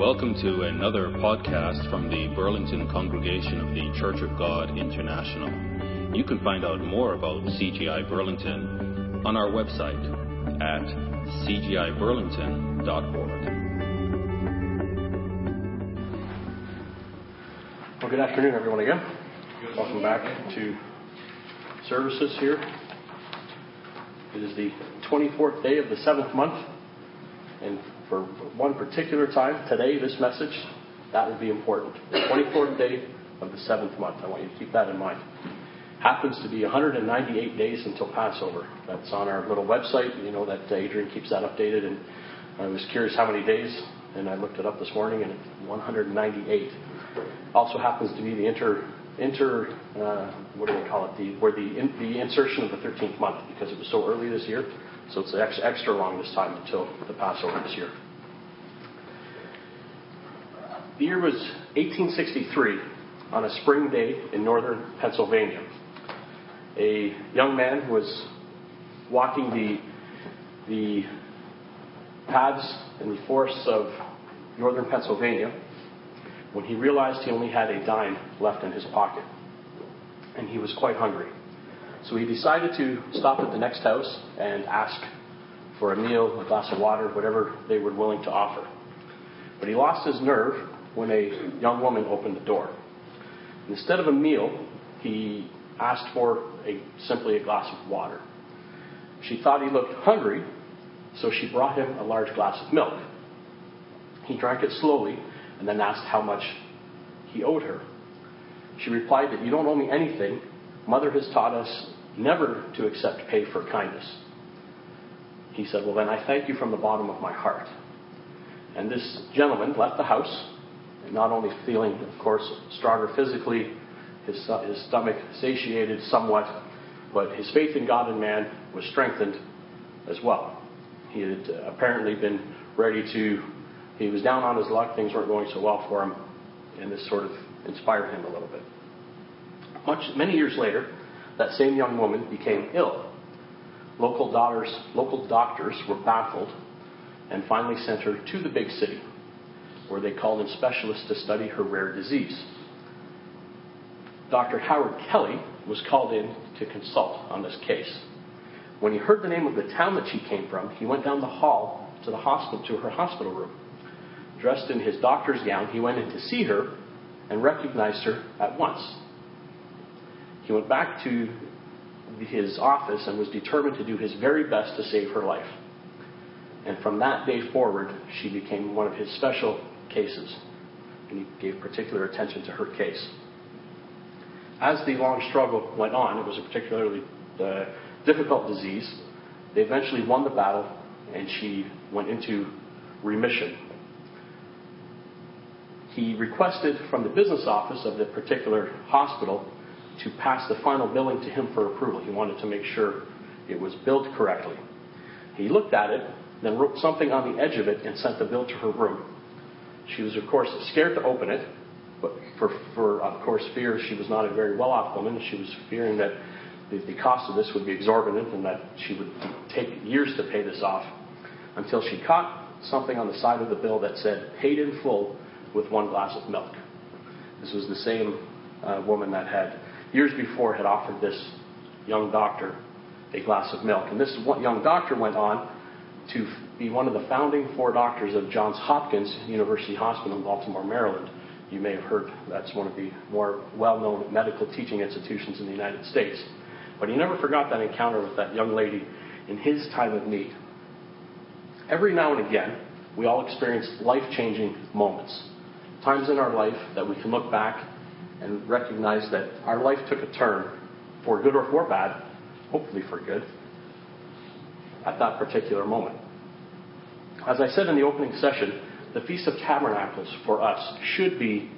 Welcome to another podcast from the Burlington Congregation of the Church of God International. You can find out more about CGI Burlington on our website at cgiburlington.org. Well, good afternoon, everyone, again. Welcome back to services here. It is the 24th day of the seventh month, and for one particular time, today, this message, that will be important. The 24th day of the seventh month. I want you to keep that in mind. Happens to be 198 days until Passover. That's on our little website. You know that Adrian keeps that updated, and I was curious how many days, and I looked it up this morning, and it's 198. Also happens to be the inter inter uh, what do they call it? The where the in, the insertion of the 13th month because it was so early this year. So it's extra, long this time until the Passover this year. The year was 1863 on a spring day in northern Pennsylvania. A young man was walking the, the paths in the forests of northern Pennsylvania when he realized he only had a dime left in his pocket. And he was quite hungry. So he decided to stop at the next house and ask for a meal, a glass of water, whatever they were willing to offer. But he lost his nerve when a young woman opened the door. Instead of a meal, he asked for a, simply a glass of water. She thought he looked hungry, so she brought him a large glass of milk. He drank it slowly and then asked how much he owed her. She replied that you don't owe me anything. Mother has taught us never to accept pay for kindness. He said, Well, then I thank you from the bottom of my heart. And this gentleman left the house, not only feeling, of course, stronger physically, his, his stomach satiated somewhat, but his faith in God and man was strengthened as well. He had uh, apparently been ready to, he was down on his luck, things weren't going so well for him, and this sort of inspired him a little bit. Much, many years later, that same young woman became ill. Local, daughters, local doctors were baffled and finally sent her to the big city, where they called in specialists to study her rare disease. Dr. Howard Kelly was called in to consult on this case. When he heard the name of the town that she came from, he went down the hall to the hospital to her hospital room. Dressed in his doctor's gown, he went in to see her and recognized her at once. He went back to his office and was determined to do his very best to save her life. And from that day forward, she became one of his special cases, and he gave particular attention to her case. As the long struggle went on, it was a particularly uh, difficult disease. They eventually won the battle, and she went into remission. He requested from the business office of the particular hospital to pass the final billing to him for approval. He wanted to make sure it was billed correctly. He looked at it, then wrote something on the edge of it and sent the bill to her room. She was, of course, scared to open it, but for, for of course, fear she was not a very well off woman. She was fearing that the, the cost of this would be exorbitant and that she would take years to pay this off until she caught something on the side of the bill that said, paid in full with one glass of milk. This was the same uh, woman that had years before had offered this young doctor a glass of milk. And this young doctor went on to be one of the founding four doctors of Johns Hopkins University Hospital in Baltimore, Maryland. You may have heard that's one of the more well known medical teaching institutions in the United States. But he never forgot that encounter with that young lady in his time of need. Every now and again, we all experience life changing moments. Times in our life that we can look back and recognize that our life took a turn, for good or for bad, hopefully for good, at that particular moment. As I said in the opening session, the Feast of Tabernacles for us should be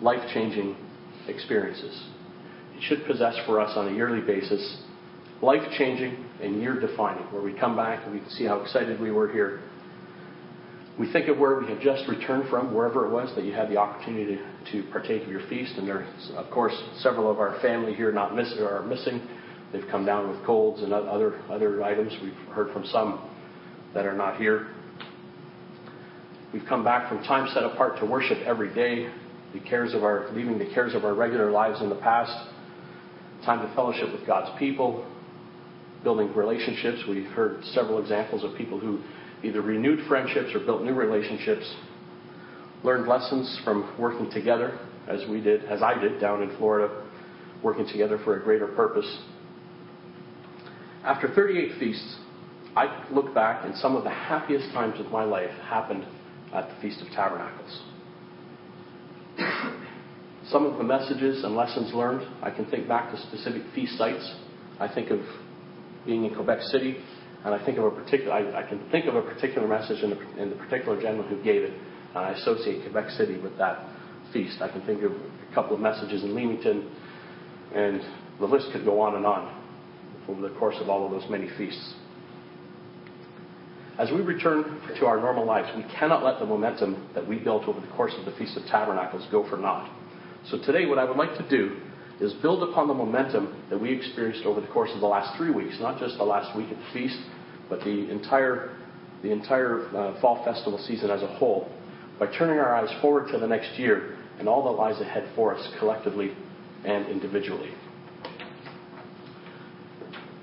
life changing experiences. It should possess for us on a yearly basis life changing and year defining, where we come back and we can see how excited we were here we think of where we have just returned from, wherever it was that you had the opportunity to, to partake of your feast. And there's, of course, several of our family here not miss, are missing. They've come down with colds and other, other items. We've heard from some that are not here. We've come back from time set apart to worship every day, the cares of our, leaving the cares of our regular lives in the past, time to fellowship with God's people, building relationships. We've heard several examples of people who either renewed friendships or built new relationships, learned lessons from working together, as we did, as I did down in Florida, working together for a greater purpose. After 38 feasts, I look back and some of the happiest times of my life happened at the Feast of Tabernacles. Some of the messages and lessons learned, I can think back to specific feast sites. I think of being in Quebec City, and I think of a particular, I, I can think of a particular message in the, in the particular gentleman who gave it, and I associate Quebec City with that feast. I can think of a couple of messages in Leamington, and the list could go on and on over the course of all of those many feasts. As we return to our normal lives, we cannot let the momentum that we built over the course of the Feast of Tabernacles go for naught. So today, what I would like to do is build upon the momentum that we experienced over the course of the last three weeks, not just the last week at the feast, but the entire, the entire uh, fall festival season as a whole, by turning our eyes forward to the next year and all that lies ahead for us collectively and individually.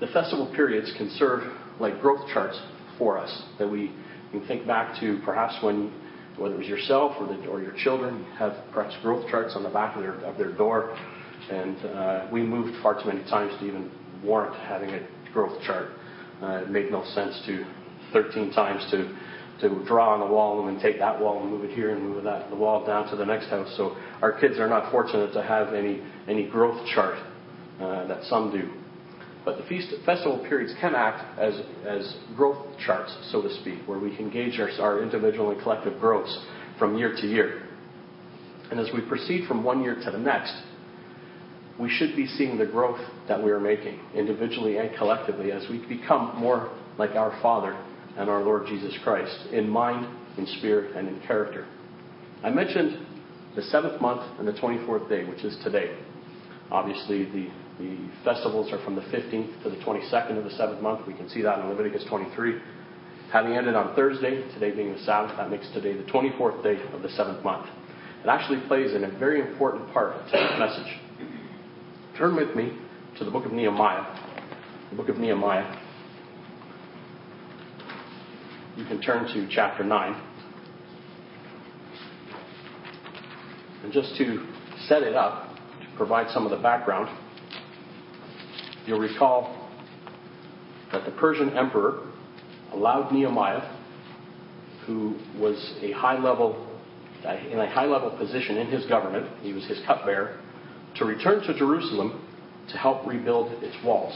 The festival periods can serve like growth charts for us that we can think back to perhaps when whether it was yourself or, the, or your children have perhaps growth charts on the back of their, of their door. And uh, we moved far too many times to even warrant having a growth chart. Uh, it made no sense to 13 times to to draw on the wall and then take that wall and move it here and move that the wall down to the next house. So our kids are not fortunate to have any any growth chart uh, that some do. But the feast, festival periods can act as, as growth charts, so to speak, where we can gauge our, our individual and collective growths from year to year. And as we proceed from one year to the next, we should be seeing the growth that we are making, individually and collectively, as we become more like our Father and our Lord Jesus Christ, in mind, in spirit, and in character. I mentioned the seventh month and the 24th day, which is today. Obviously, the the festivals are from the 15th to the 22nd of the seventh month. We can see that in Leviticus 23. Having ended on Thursday, today being the Sabbath, that makes today the 24th day of the seventh month. It actually plays in a very important part of today's message. Turn with me to the book of Nehemiah. The book of Nehemiah. You can turn to chapter 9. And just to set it up, to provide some of the background, You'll recall that the Persian emperor allowed Nehemiah, who was a high level in a high level position in his government, he was his cupbearer, to return to Jerusalem to help rebuild its walls.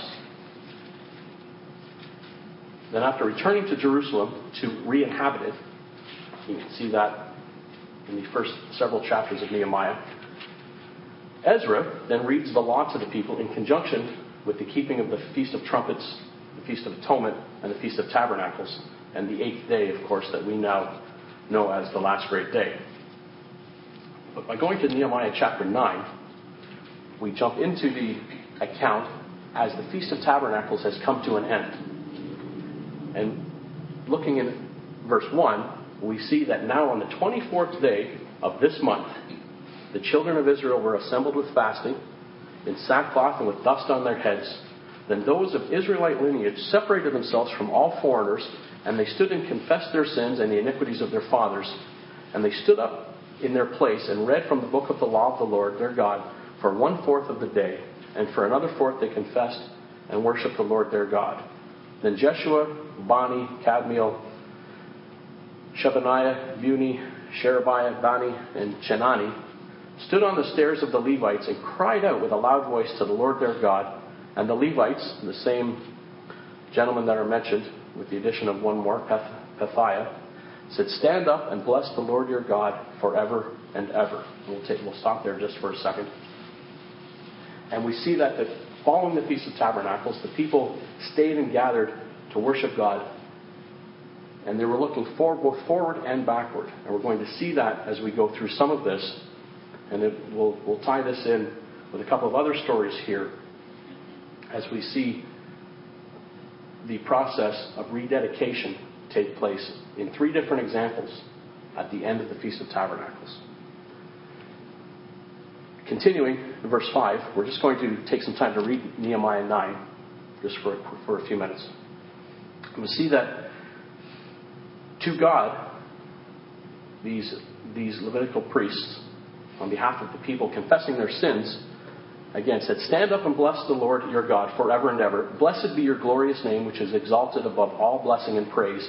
Then, after returning to Jerusalem to re inhabit it, you can see that in the first several chapters of Nehemiah. Ezra then reads the law to the people in conjunction with the keeping of the Feast of Trumpets, the Feast of Atonement, and the Feast of Tabernacles, and the eighth day, of course, that we now know as the last great day. But by going to Nehemiah chapter 9, we jump into the account as the Feast of Tabernacles has come to an end. And looking in verse 1, we see that now on the 24th day of this month, the children of Israel were assembled with fasting in sackcloth and with dust on their heads. Then those of Israelite lineage separated themselves from all foreigners, and they stood and confessed their sins and the iniquities of their fathers. And they stood up in their place and read from the book of the law of the Lord their God for one fourth of the day, and for another fourth they confessed and worshiped the Lord their God. Then Jeshua, Bani, Kadmiel, Shebaniah, Buni, Sherebiah, Bani, and Chenani stood on the stairs of the Levites and cried out with a loud voice to the Lord their God. And the Levites, the same gentlemen that are mentioned, with the addition of one more, Pethiah, said, Stand up and bless the Lord your God forever and ever. We'll, take, we'll stop there just for a second. And we see that following the Feast of Tabernacles, the people stayed and gathered to worship God. And they were looking both forward and backward. And we're going to see that as we go through some of this and it, we'll, we'll tie this in with a couple of other stories here as we see the process of rededication take place in three different examples at the end of the Feast of Tabernacles. Continuing in verse 5, we're just going to take some time to read Nehemiah 9 just for, for a few minutes. And we see that to God, these, these Levitical priests, on behalf of the people confessing their sins, again said, Stand up and bless the Lord your God forever and ever. Blessed be your glorious name, which is exalted above all blessing and praise.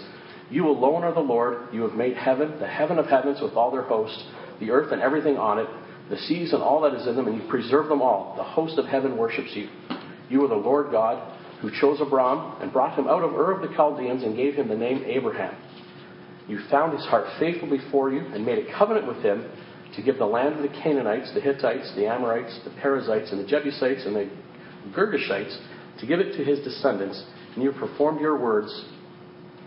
You alone are the Lord. You have made heaven, the heaven of heavens with all their hosts, the earth and everything on it, the seas and all that is in them, and you preserve them all. The host of heaven worships you. You are the Lord God who chose Abram and brought him out of Ur of the Chaldeans and gave him the name Abraham. You found his heart faithful before you and made a covenant with him to give the land of the Canaanites, the Hittites, the Amorites, the Perizzites, and the Jebusites, and the Girgashites, to give it to his descendants, and you performed your words,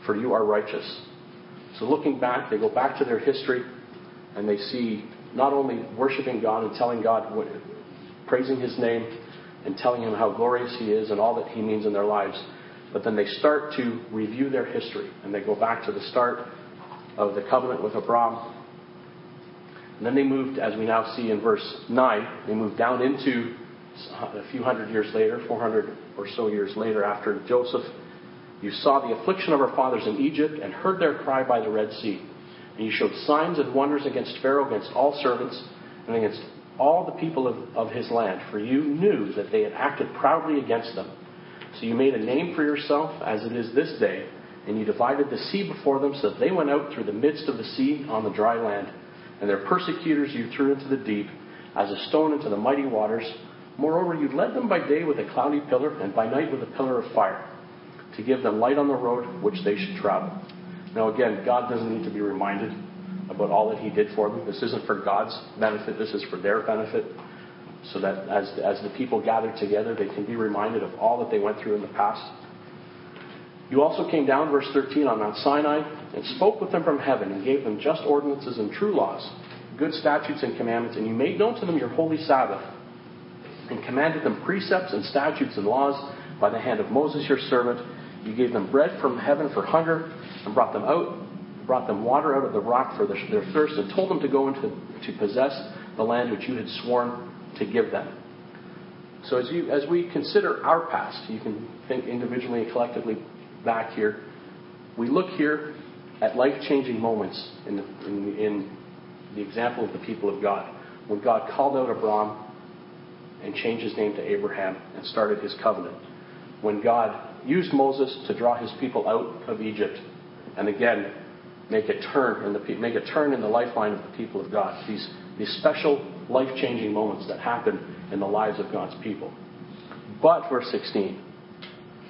for you are righteous. So looking back, they go back to their history, and they see not only worshiping God and telling God, what, praising His name, and telling Him how glorious He is and all that He means in their lives, but then they start to review their history, and they go back to the start of the covenant with Abram. And then they moved, as we now see in verse 9, they moved down into a few hundred years later, 400 or so years later, after Joseph. You saw the affliction of our fathers in Egypt and heard their cry by the Red Sea. And you showed signs and wonders against Pharaoh, against all servants, and against all the people of, of his land, for you knew that they had acted proudly against them. So you made a name for yourself, as it is this day, and you divided the sea before them, so that they went out through the midst of the sea on the dry land. And their persecutors you threw into the deep, as a stone into the mighty waters. Moreover, you led them by day with a cloudy pillar, and by night with a pillar of fire, to give them light on the road which they should travel. Now, again, God doesn't need to be reminded about all that He did for them. This isn't for God's benefit, this is for their benefit. So that as, as the people gather together, they can be reminded of all that they went through in the past. You also came down, verse 13, on Mount Sinai and spoke with them from heaven and gave them just ordinances and true laws, good statutes and commandments, and you made known to them your holy Sabbath and commanded them precepts and statutes and laws by the hand of Moses your servant. You gave them bread from heaven for hunger and brought them out, brought them water out of the rock for their thirst, and told them to go into to possess the land which you had sworn to give them. So as you as we consider our past, you can think individually and collectively back here. We look here at life-changing moments in the, in, in the example of the people of God. When God called out Abram and changed his name to Abraham and started his covenant. When God used Moses to draw his people out of Egypt and again make a turn in the make a turn in the lifeline of the people of God. These these special life-changing moments that happen in the lives of God's people. But verse 16,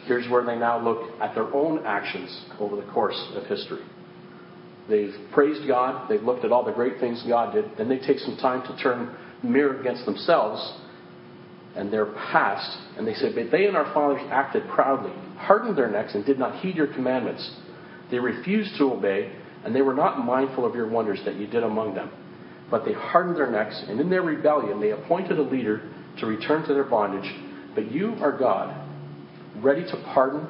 here's where they now look at their own actions over the course of history. They've praised God, they've looked at all the great things God did, then they take some time to turn mirror against themselves and their past, and they said, But they and our fathers acted proudly, hardened their necks, and did not heed your commandments. They refused to obey, and they were not mindful of your wonders that you did among them. But they hardened their necks, and in their rebellion they appointed a leader to return to their bondage. But you are God, ready to pardon,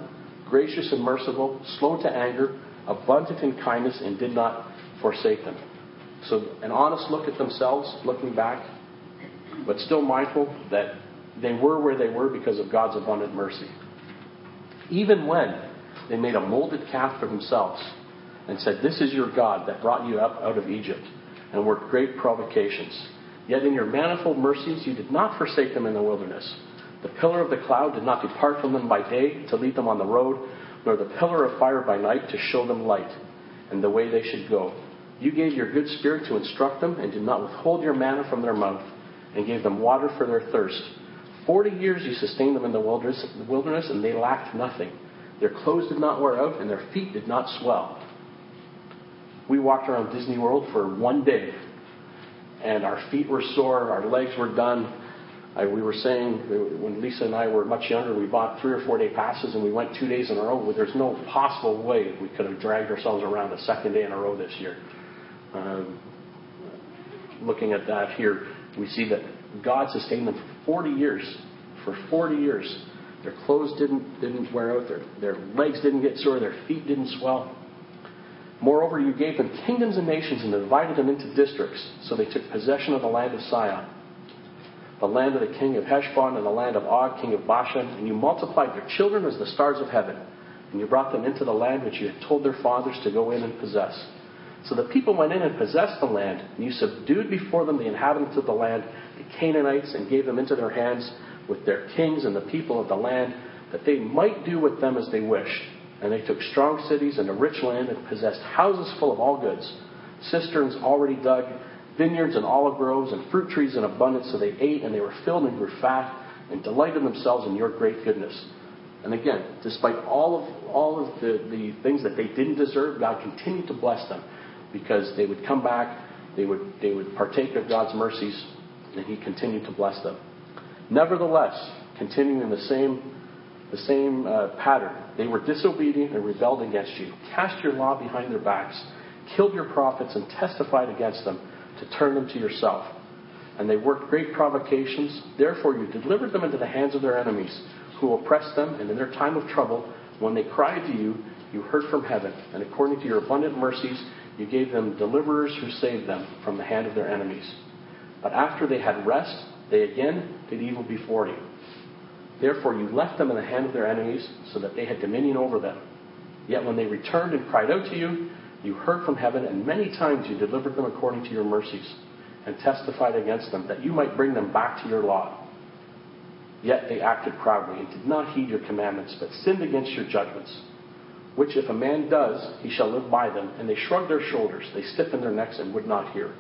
gracious and merciful, slow to anger, abundant in kindness, and did not forsake them. So, an honest look at themselves, looking back, but still mindful that they were where they were because of God's abundant mercy. Even when they made a molded calf for themselves and said, This is your God that brought you up out of Egypt, and worked great provocations. Yet in your manifold mercies you did not forsake them in the wilderness. The pillar of the cloud did not depart from them by day to lead them on the road, nor the pillar of fire by night to show them light and the way they should go. You gave your good spirit to instruct them, and did not withhold your manna from their mouth, and gave them water for their thirst. Forty years you sustained them in the wilderness, and they lacked nothing. Their clothes did not wear out, and their feet did not swell. We walked around Disney World for one day, and our feet were sore, our legs were done. I, we were saying when Lisa and I were much younger, we bought three or four day passes, and we went two days in a row. There's no possible way we could have dragged ourselves around a second day in a row this year. Um, looking at that here, we see that God sustained them 40 years. For 40 years. Their clothes didn't, didn't wear out, their, their legs didn't get sore, their feet didn't swell. Moreover, you gave them kingdoms and nations and divided them into districts, so they took possession of the land of Sihon, the land of the king of Heshbon, and the land of Og, king of Bashan, and you multiplied their children as the stars of heaven, and you brought them into the land which you had told their fathers to go in and possess. So the people went in and possessed the land, and you subdued before them the inhabitants of the land, the Canaanites, and gave them into their hands with their kings and the people of the land, that they might do with them as they wished. And they took strong cities and a rich land, and possessed houses full of all goods, cisterns already dug, vineyards and olive groves, and fruit trees in abundance. So they ate, and they were filled and grew fat, and delighted themselves in your great goodness. And again, despite all of all of the, the things that they didn't deserve, God continued to bless them because they would come back, they would, they would partake of God's mercies, and He continued to bless them. Nevertheless, continuing in the same, the same uh, pattern, they were disobedient and rebelled against you, cast your law behind their backs, killed your prophets, and testified against them to turn them to yourself. And they worked great provocations. Therefore, you delivered them into the hands of their enemies, who oppressed them, and in their time of trouble, when they cried to you, you heard from heaven, and according to your abundant mercies, you gave them deliverers who saved them from the hand of their enemies. But after they had rest, they again did evil before you. Therefore, you left them in the hand of their enemies, so that they had dominion over them. Yet when they returned and cried out to you, you heard from heaven, and many times you delivered them according to your mercies, and testified against them, that you might bring them back to your law. Yet they acted proudly, and did not heed your commandments, but sinned against your judgments which if a man does, he shall live by them. And they shrugged their shoulders, they stiffened their necks, and would not hear.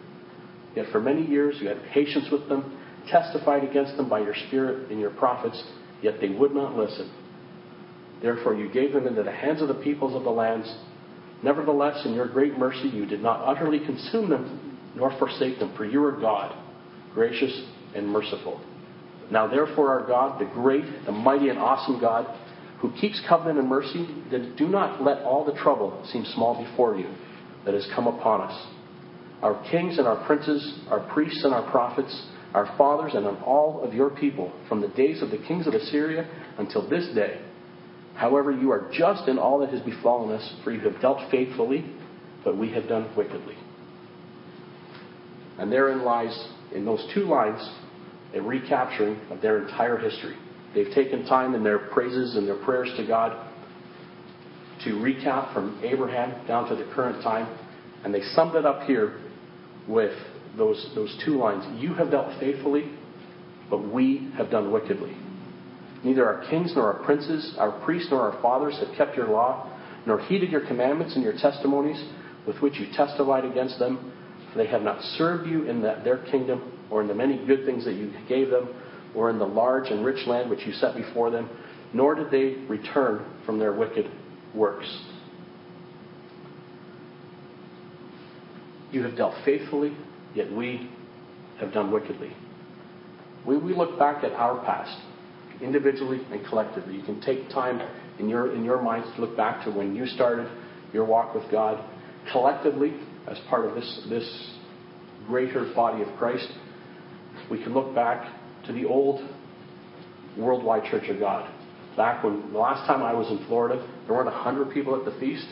Yet for many years you had patience with them, testified against them by your Spirit and your prophets, yet they would not listen. Therefore you gave them into the hands of the peoples of the lands. Nevertheless, in your great mercy, you did not utterly consume them, nor forsake them, for you are God, gracious and merciful. Now, therefore, our God, the great, the mighty, and awesome God, who keeps covenant and mercy, then do not let all the trouble seem small before you that has come upon us. Our kings and our princes, our priests and our prophets, our fathers and all of your people, from the days of the kings of Assyria until this day. However, you are just in all that has befallen us, for you have dealt faithfully, but we have done wickedly. And therein lies, in those two lines, a recapturing of their entire history. They've taken time in their praises and their prayers to God to recount from Abraham down to the current time, and they summed it up here with those, those two lines. You have dealt faithfully, but we have done wickedly. Neither our kings nor our princes, our priests nor our fathers have kept your law, nor heeded your commandments and your testimonies with which you testified against them, for they have not served you in that, their kingdom or in the many good things that you gave them or in the large and rich land which you set before them, nor did they return from their wicked works. You have dealt faithfully, yet we have done wickedly. When we look back at our past, individually and collectively, you can take time in your, in your minds to look back to when you started your walk with God, collectively, as part of this, this greater body of Christ. We can look back to the old Worldwide Church of God. Back when the last time I was in Florida, there weren't 100 people at the feast.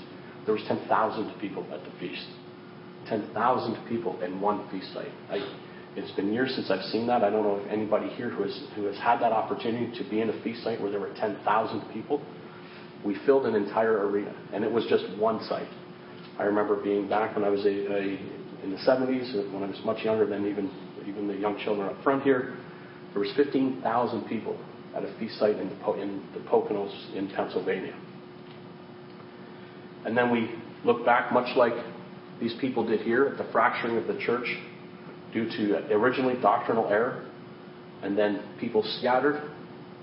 There was 10,000 people at the feast. 10,000 people in one feast site. I, it's been years since I've seen that. I don't know if anybody here who has, who has had that opportunity to be in a feast site where there were 10,000 people. We filled an entire arena, and it was just one site. I remember being back when I was a, a in the 70s, when I was much younger than even even the young children up front here. There was 15,000 people at a feast site in the, in the Poconos in Pennsylvania. And then we look back, much like these people did here, at the fracturing of the church due to originally doctrinal error, and then people scattered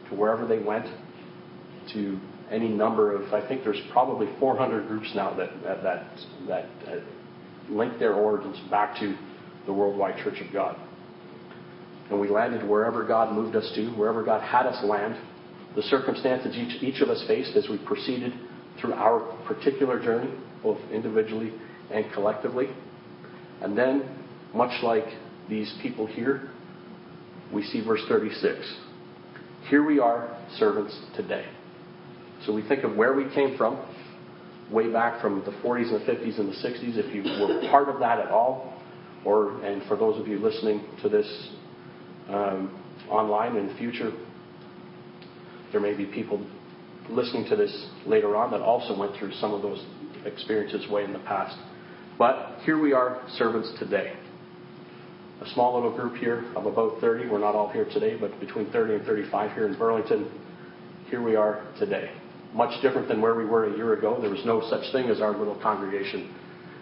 to wherever they went to any number of, I think there's probably 400 groups now that, that, that, that uh, link their origins back to the Worldwide Church of God and we landed wherever God moved us to, wherever God had us land. The circumstances each, each of us faced as we proceeded through our particular journey, both individually and collectively. And then, much like these people here, we see verse 36. Here we are, servants today. So we think of where we came from, way back from the 40s and the 50s and the 60s, if you were part of that at all, or and for those of you listening to this um, online in the future, there may be people listening to this later on that also went through some of those experiences way in the past. But here we are, servants today. A small little group here of about 30. We're not all here today, but between 30 and 35 here in Burlington. Here we are today. Much different than where we were a year ago. There was no such thing as our little congregation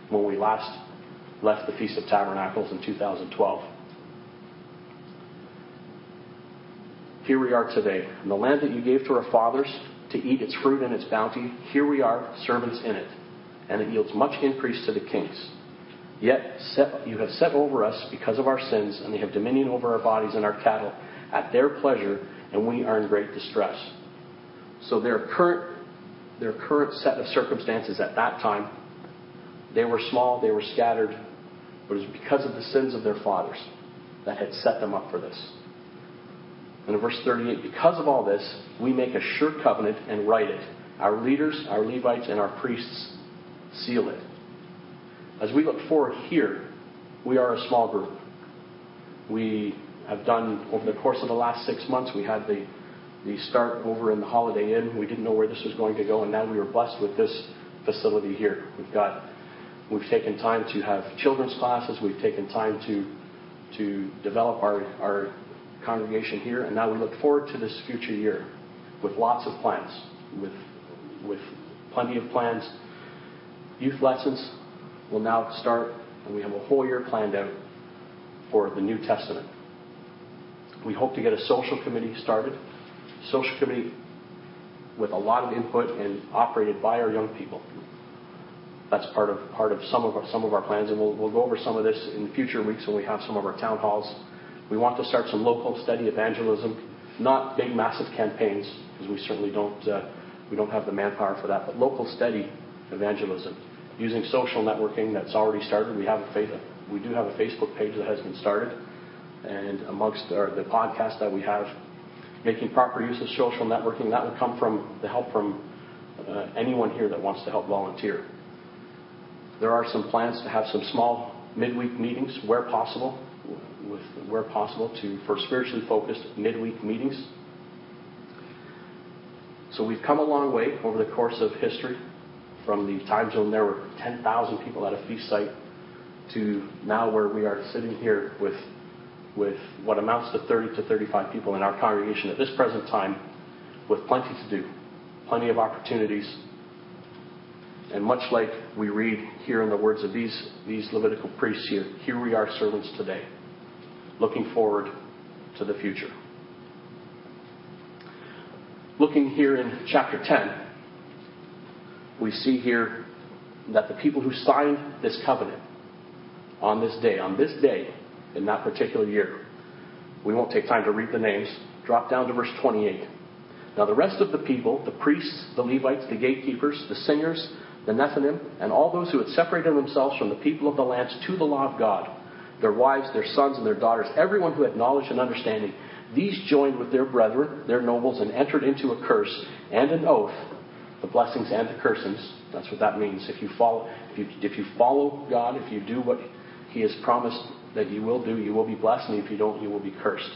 when we last left the Feast of Tabernacles in 2012. Here we are today. In the land that you gave to our fathers to eat its fruit and its bounty, here we are, servants in it, and it yields much increase to the kings. Yet set, you have set over us because of our sins, and they have dominion over our bodies and our cattle at their pleasure, and we are in great distress. So their current, their current set of circumstances at that time, they were small, they were scattered, but it was because of the sins of their fathers that had set them up for this. And in verse 38, because of all this, we make a sure covenant and write it. Our leaders, our Levites, and our priests seal it. As we look forward here, we are a small group. We have done, over the course of the last six months, we had the, the start over in the Holiday Inn. We didn't know where this was going to go, and now we are blessed with this facility here. We've got, we've taken time to have children's classes. We've taken time to to develop our, our congregation here, and now we look forward to this future year with lots of plans, with, with plenty of plans. Youth lessons will now start, and we have a whole year planned out for the New Testament. We hope to get a social committee started. Social committee with a lot of input and operated by our young people. That's part of part of some of our, some of our plans, and we'll, we'll go over some of this in future weeks when we have some of our town halls we want to start some local steady evangelism, not big, massive campaigns, because we certainly don't, uh, we don't have the manpower for that, but local steady evangelism. Using social networking that's already started. We have a faith, we do have a Facebook page that has been started, and amongst our, the podcast that we have, making proper use of social networking, that will come from the help from uh, anyone here that wants to help volunteer. There are some plans to have some small midweek meetings where possible where possible to for spiritually focused midweek meetings. So we've come a long way over the course of history. From the time zone there were 10,000 people at a feast site to now where we are sitting here with with what amounts to 30 to 35 people in our congregation at this present time with plenty to do, plenty of opportunities. And much like we read here in the words of these, these Levitical priests here, here we are servants today looking forward to the future. Looking here in chapter 10, we see here that the people who signed this covenant on this day, on this day in that particular year, we won't take time to read the names. Drop down to verse 28. Now, the rest of the people, the priests, the Levites, the gatekeepers, the singers, the Nethinim, and all those who had separated themselves from the people of the lands to the law of God, their wives, their sons, and their daughters, everyone who had knowledge and understanding. These joined with their brethren, their nobles, and entered into a curse and an oath, the blessings and the cursings. That's what that means. If you follow, if you, if you follow God, if you do what He has promised that you will do, you will be blessed, and if you don't, you will be cursed.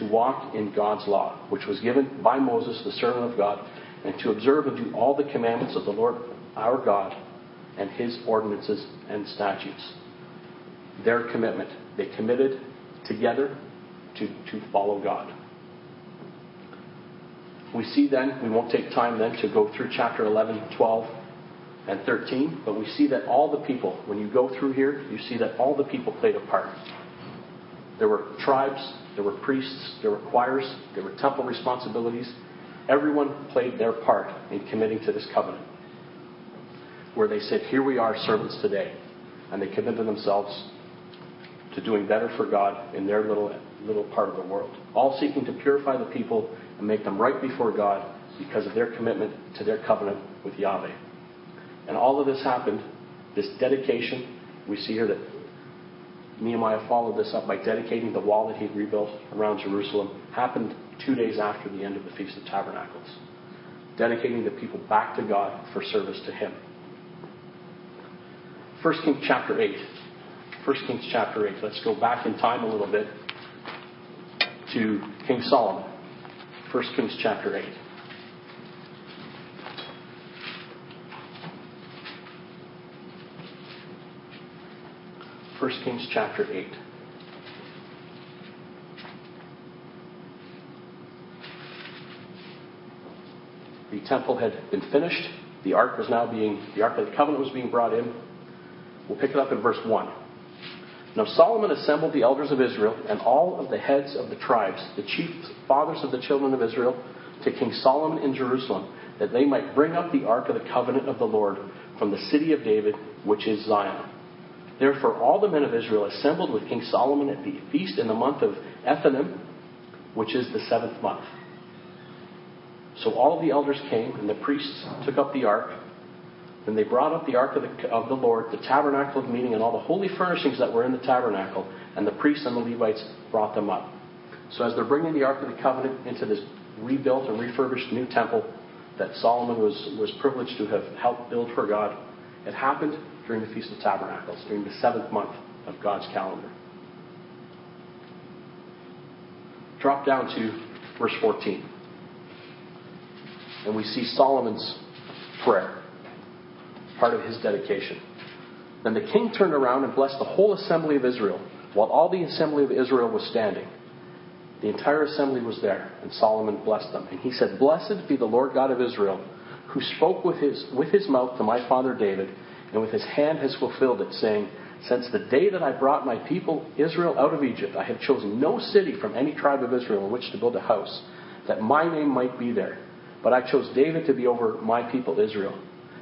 To walk in God's law, which was given by Moses, the servant of God, and to observe and do all the commandments of the Lord our God and His ordinances and statutes their commitment. They committed together to, to follow God. We see then, we won't take time then to go through chapter 11, 12, and 13, but we see that all the people, when you go through here, you see that all the people played a part. There were tribes, there were priests, there were choirs, there were temple responsibilities. Everyone played their part in committing to this covenant. Where they said, Here we are, servants today. And they committed themselves to doing better for God in their little, little part of the world. All seeking to purify the people and make them right before God because of their commitment to their covenant with Yahweh. And all of this happened, this dedication, we see here that Nehemiah followed this up by dedicating the wall that he'd rebuilt around Jerusalem, happened two days after the end of the Feast of Tabernacles. Dedicating the people back to God for service to Him. 1 Kings chapter 8. 1 Kings chapter 8. Let's go back in time a little bit to King Solomon. 1 Kings chapter 8. 1 Kings chapter 8. The temple had been finished. The ark was now being, the ark of the covenant was being brought in. We'll pick it up in verse 1. Now Solomon assembled the elders of Israel and all of the heads of the tribes, the chief fathers of the children of Israel, to King Solomon in Jerusalem, that they might bring up the ark of the covenant of the Lord from the city of David, which is Zion. Therefore, all the men of Israel assembled with King Solomon at the feast in the month of Ethanim, which is the seventh month. So all the elders came, and the priests took up the ark. Then they brought up the ark of the, of the Lord, the tabernacle of meeting, and all the holy furnishings that were in the tabernacle, and the priests and the Levites brought them up. So as they're bringing the ark of the covenant into this rebuilt and refurbished new temple that Solomon was, was privileged to have helped build for God, it happened during the Feast of Tabernacles, during the seventh month of God's calendar. Drop down to verse 14. And we see Solomon's prayer, part of his dedication. Then the king turned around and blessed the whole assembly of Israel, while all the assembly of Israel was standing. The entire assembly was there, and Solomon blessed them. And he said, Blessed be the Lord God of Israel, who spoke with his, with his mouth to my father David and with his hand has fulfilled it, saying, Since the day that I brought my people Israel out of Egypt, I have chosen no city from any tribe of Israel in which to build a house, that my name might be there. But I chose David to be over my people Israel.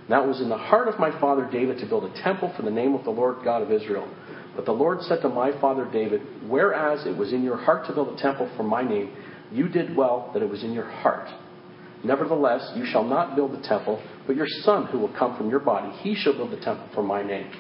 Now it was in the heart of my father David to build a temple for the name of the Lord God of Israel. But the Lord said to my father David, Whereas it was in your heart to build a temple for my name, you did well that it was in your heart. Nevertheless, you shall not build the temple, but your son who will come from your body, he shall build the temple for my name.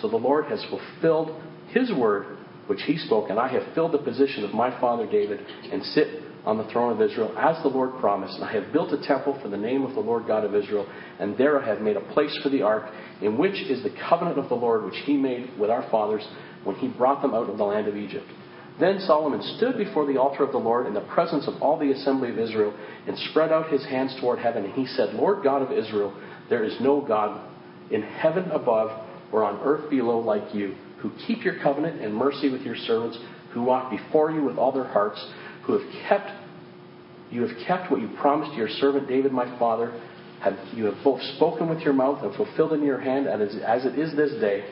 So the Lord has fulfilled his word which he spoke, and I have filled the position of my father David and sit on the throne of Israel as the Lord promised. And I have built a temple for the name of the Lord God of Israel, and there I have made a place for the ark, in which is the covenant of the Lord which he made with our fathers when he brought them out of the land of Egypt. Then Solomon stood before the altar of the Lord in the presence of all the assembly of Israel and spread out his hands toward heaven. And he said, Lord God of Israel, there is no God in heaven above or on earth below like you, who keep your covenant and mercy with your servants, who walk before you with all their hearts, who have kept you have kept what you promised to your servant David my father. Have, you have both spoken with your mouth and fulfilled in your hand, as, as it is this day.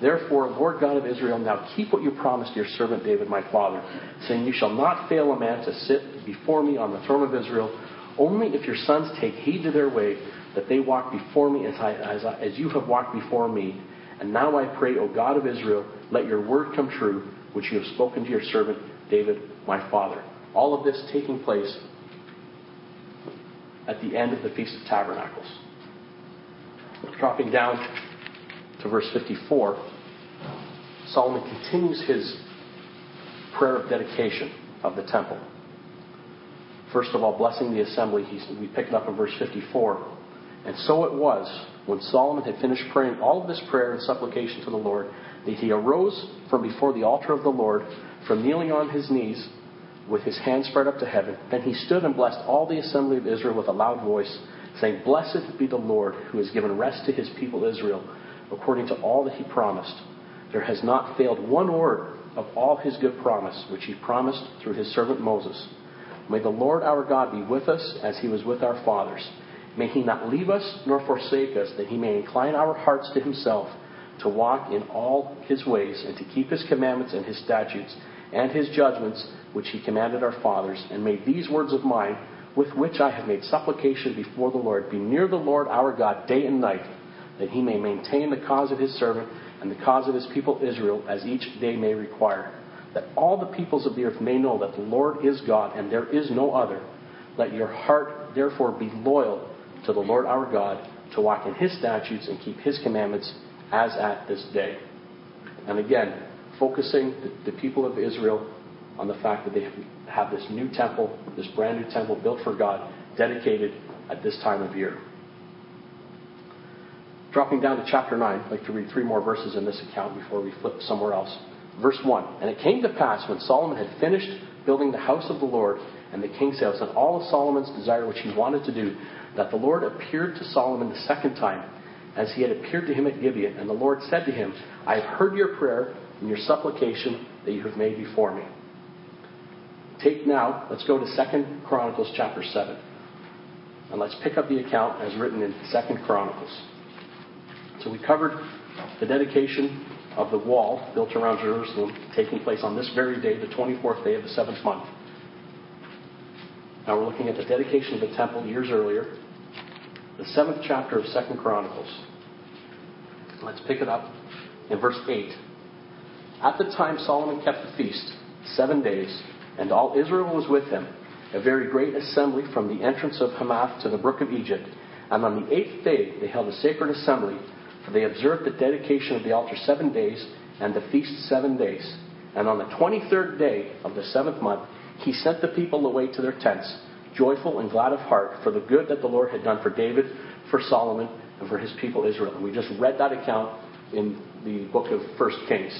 Therefore, Lord God of Israel, now keep what you promised your servant David my father, saying, You shall not fail a man to sit before me on the throne of Israel, only if your sons take heed to their way, that they walk before me as, I, as, I, as you have walked before me. And now I pray, O God of Israel, let your word come true, which you have spoken to your servant David my father. All of this taking place at the end of the Feast of Tabernacles. Dropping down to verse 54, Solomon continues his prayer of dedication of the temple. First of all, blessing the assembly, we pick it up in verse 54. And so it was, when Solomon had finished praying all of this prayer and supplication to the Lord, that he arose from before the altar of the Lord, from kneeling on his knees, with his hands spread up to heaven. Then he stood and blessed all the assembly of Israel with a loud voice, saying, Blessed be the Lord, who has given rest to his people Israel according to all that he promised. There has not failed one word of all his good promise, which he promised through his servant Moses. May the Lord our God be with us as he was with our fathers. May he not leave us nor forsake us, that he may incline our hearts to himself, to walk in all his ways, and to keep his commandments and his statutes, and his judgments, which he commanded our fathers. And may these words of mine, with which I have made supplication before the Lord, be near the Lord our God day and night that he may maintain the cause of his servant and the cause of his people Israel as each day may require. That all the peoples of the earth may know that the Lord is God and there is no other. Let your heart therefore be loyal to the Lord our God, to walk in his statutes and keep his commandments as at this day. And again, focusing the, the people of Israel on the fact that they have this new temple, this brand new temple built for God, dedicated at this time of year. Dropping down to chapter 9, I'd like to read three more verses in this account before we flip somewhere else. Verse 1 And it came to pass when Solomon had finished building the house of the Lord and the king's house and all of Solomon's desire which he wanted to do, that the Lord appeared to Solomon the second time, as he had appeared to him at Gibeon. And the Lord said to him, I have heard your prayer and your supplication that you have made before me. Take now, let's go to 2 Chronicles chapter 7. And let's pick up the account as written in 2 Chronicles. So we covered the dedication of the wall built around Jerusalem taking place on this very day, the 24th day of the seventh month. Now we're looking at the dedication of the temple years earlier, the seventh chapter of Second Chronicles. Let's pick it up in verse 8. At the time Solomon kept the feast, seven days, and all Israel was with him, a very great assembly from the entrance of Hamath to the brook of Egypt. And on the eighth day they held a sacred assembly for they observed the dedication of the altar seven days, and the feast seven days. And on the 23rd day of the seventh month, he sent the people away to their tents, joyful and glad of heart, for the good that the Lord had done for David, for Solomon, and for his people Israel. And we just read that account in the book of First Kings.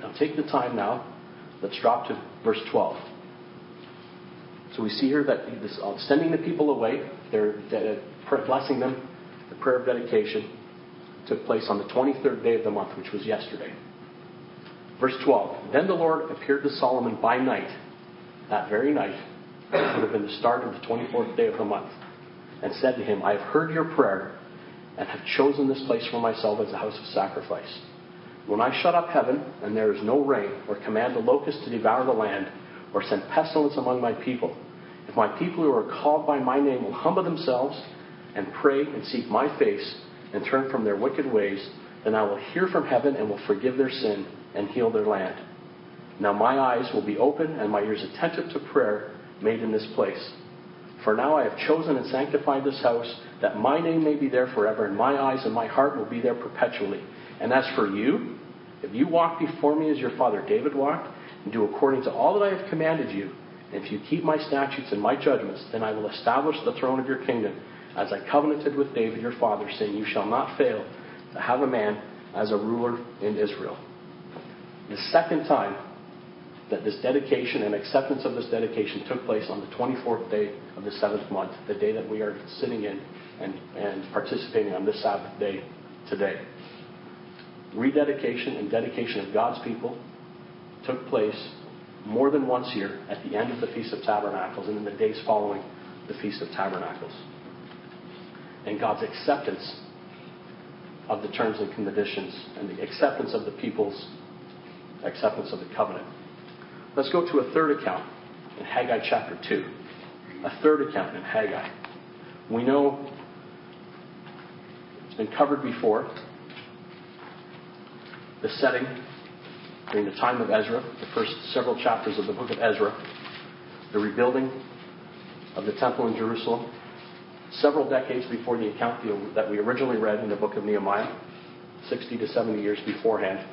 Now take the time now. Let's drop to verse 12. So we see here that this, uh, sending the people away, they're blessing them, the prayer of dedication took place on the 23rd day of the month, which was yesterday. Verse 12 Then the Lord appeared to Solomon by night, that very night, which would have been the start of the 24th day of the month, and said to him, I have heard your prayer and have chosen this place for myself as a house of sacrifice. When I shut up heaven and there is no rain, or command the locust to devour the land, or send pestilence among my people, if my people who are called by my name will humble themselves and pray and seek my face and turn from their wicked ways, then I will hear from heaven and will forgive their sin and heal their land. Now my eyes will be open and my ears attentive to prayer made in this place. For now I have chosen and sanctified this house, that my name may be there forever, and my eyes and my heart will be there perpetually. And as for you, if you walk before me as your father David walked, and do according to all that I have commanded you, and if you keep my statutes and my judgments, then I will establish the throne of your kingdom as I covenanted with David your father, saying, You shall not fail to have a man as a ruler in Israel. The second time that this dedication and acceptance of this dedication took place on the 24th day of the seventh month, the day that we are sitting in and, and participating on this Sabbath day today. Rededication and dedication of God's people took place more than once here at the end of the Feast of Tabernacles and in the days following the Feast of Tabernacles and God's acceptance of the terms and conditions and the acceptance of the people's acceptance of the covenant. Let's go to a third account in Haggai chapter 2. A third account in Haggai. We know it's been covered before. The setting during the time of Ezra, the first several chapters of the book of Ezra, the rebuilding of the temple in Jerusalem, several decades before the account that we originally read in the book of Nehemiah, 60 to 70 years beforehand.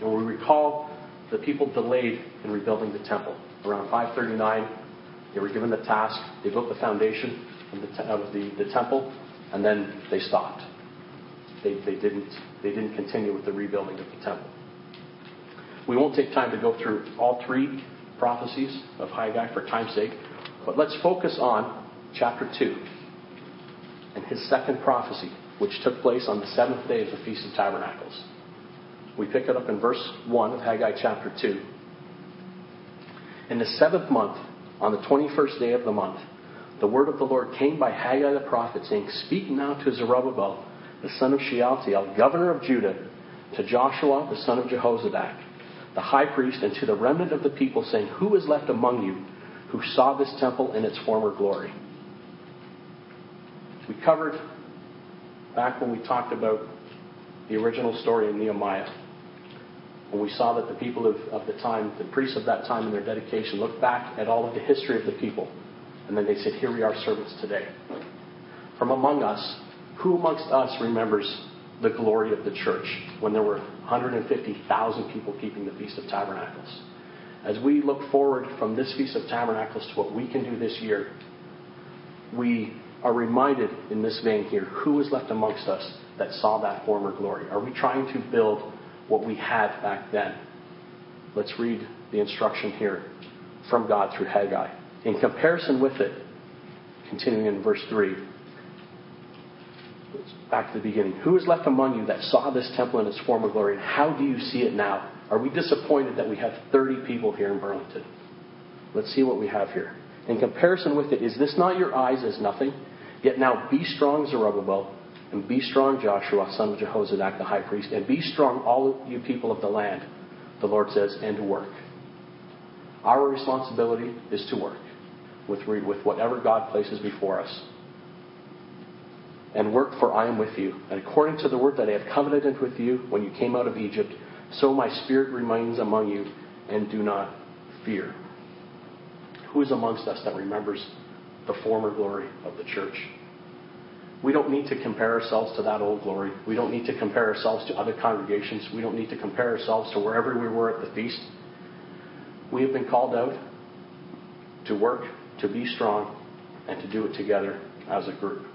And we recall the people delayed in rebuilding the temple. Around 539, they were given the task, they built the foundation of the, of the, the temple, and then they stopped. They, they, didn't, they didn't continue with the rebuilding of the temple. We won't take time to go through all three prophecies of Haggai for time's sake, but let's focus on chapter 2 and his second prophecy, which took place on the seventh day of the Feast of Tabernacles. We pick it up in verse 1 of Haggai chapter 2. In the seventh month, on the 21st day of the month, the word of the Lord came by Haggai the prophet, saying, Speak now to Zerubbabel, the son of Shealtiel, governor of Judah, to Joshua, the son of Jehozadak, the high priest, and to the remnant of the people, saying, Who is left among you who saw this temple in its former glory? We covered back when we talked about the original story in Nehemiah. When we saw that the people of, of the time, the priests of that time in their dedication, looked back at all of the history of the people. And then they said, Here we are, servants today. From among us, who amongst us remembers the glory of the church when there were 150,000 people keeping the Feast of Tabernacles? As we look forward from this Feast of Tabernacles to what we can do this year, we are reminded in this vein here who is left amongst us that saw that former glory? Are we trying to build what we had back then? Let's read the instruction here from God through Haggai. In comparison with it, continuing in verse 3, back to the beginning. Who is left among you that saw this temple in its former glory, and how do you see it now? Are we disappointed that we have 30 people here in Burlington? Let's see what we have here. In comparison with it, is this not your eyes as nothing? Yet now be strong, Zerubbabel, and be strong, Joshua, son of Jehozadak, the high priest, and be strong, all you people of the land, the Lord says, and work. Our responsibility is to work with, with whatever God places before us. And work, for I am with you. And according to the word that I have covenanted with you when you came out of Egypt, so my spirit remains among you, and do not fear. Who is amongst us that remembers the former glory of the church? We don't need to compare ourselves to that old glory. We don't need to compare ourselves to other congregations. We don't need to compare ourselves to wherever we were at the feast. We have been called out to work, to be strong, and to do it together as a group.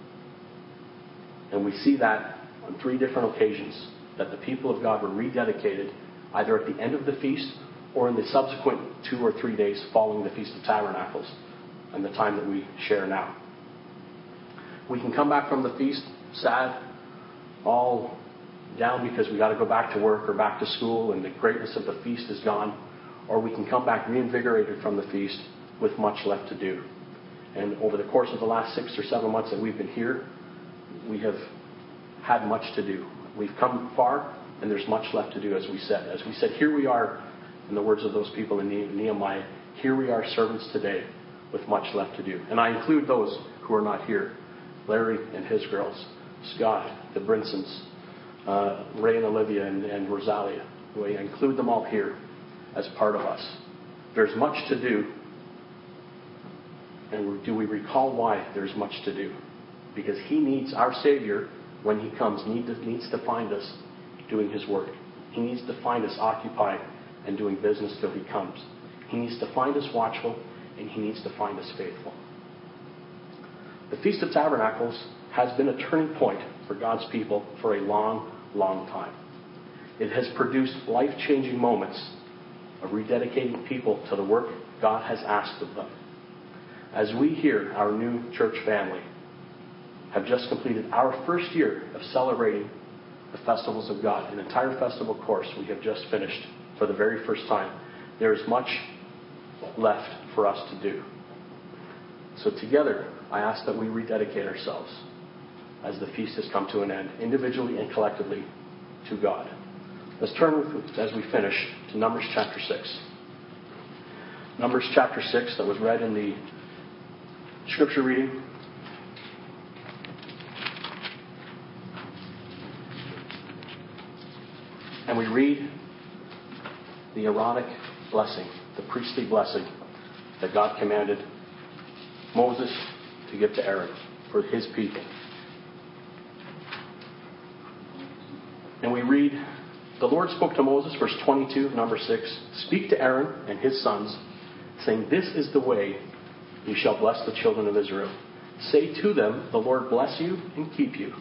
And we see that on three different occasions that the people of God were rededicated either at the end of the feast or in the subsequent two or three days following the Feast of Tabernacles and the time that we share now. We can come back from the feast sad, all down because we got to go back to work or back to school and the greatness of the feast is gone, or we can come back reinvigorated from the feast with much left to do. And over the course of the last six or seven months that we've been here, we have had much to do. We've come far, and there's much left to do, as we said. As we said, here we are in the words of those people in Nehemiah, here we are servants today with much left to do. And I include those who are not here Larry and his girls, Scott, the Brinsons, uh, Ray and Olivia, and, and Rosalia. We include them all here as part of us. There's much to do. And do we recall why there's much to do? Because He needs, our Savior, when He comes, needs to find us doing His work. He needs to find us occupied and doing business till he comes. He needs to find us watchful and he needs to find us faithful. The Feast of Tabernacles has been a turning point for God's people for a long, long time. It has produced life changing moments of rededicating people to the work God has asked of them. As we here, our new church family, have just completed our first year of celebrating the festivals of God, an entire festival course we have just finished for the very first time. There is much left for us to do. So, together, I ask that we rededicate ourselves as the feast has come to an end, individually and collectively, to God. Let's turn, with, as we finish, to Numbers chapter 6. Numbers chapter 6, that was read in the scripture reading. And we read the Aaronic blessing, the priestly blessing that God commanded Moses to give to Aaron for his people. And we read, The Lord spoke to Moses, verse 22, number 6 Speak to Aaron and his sons, saying, This is the way you shall bless the children of Israel. Say to them, The Lord bless you and keep you.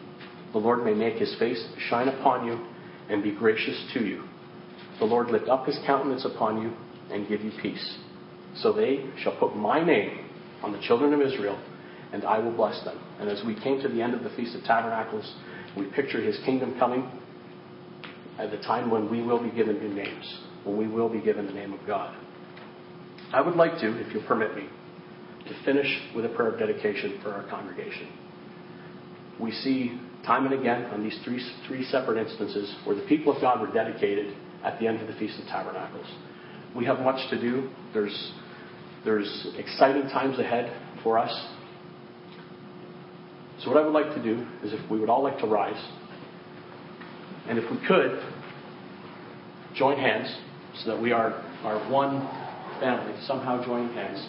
The Lord may make his face shine upon you and be gracious to you. The Lord lift up his countenance upon you and give you peace. So they shall put my name on the children of Israel, and I will bless them. And as we came to the end of the Feast of Tabernacles, we picture his kingdom coming at the time when we will be given new names, when we will be given the name of God. I would like to, if you'll permit me, to finish with a prayer of dedication for our congregation. We see time and again on these three, three separate instances where the people of God were dedicated at the end of the Feast of Tabernacles. We have much to do. There's, there's exciting times ahead for us. So, what I would like to do is if we would all like to rise, and if we could, join hands so that we are, are one family, somehow joining hands.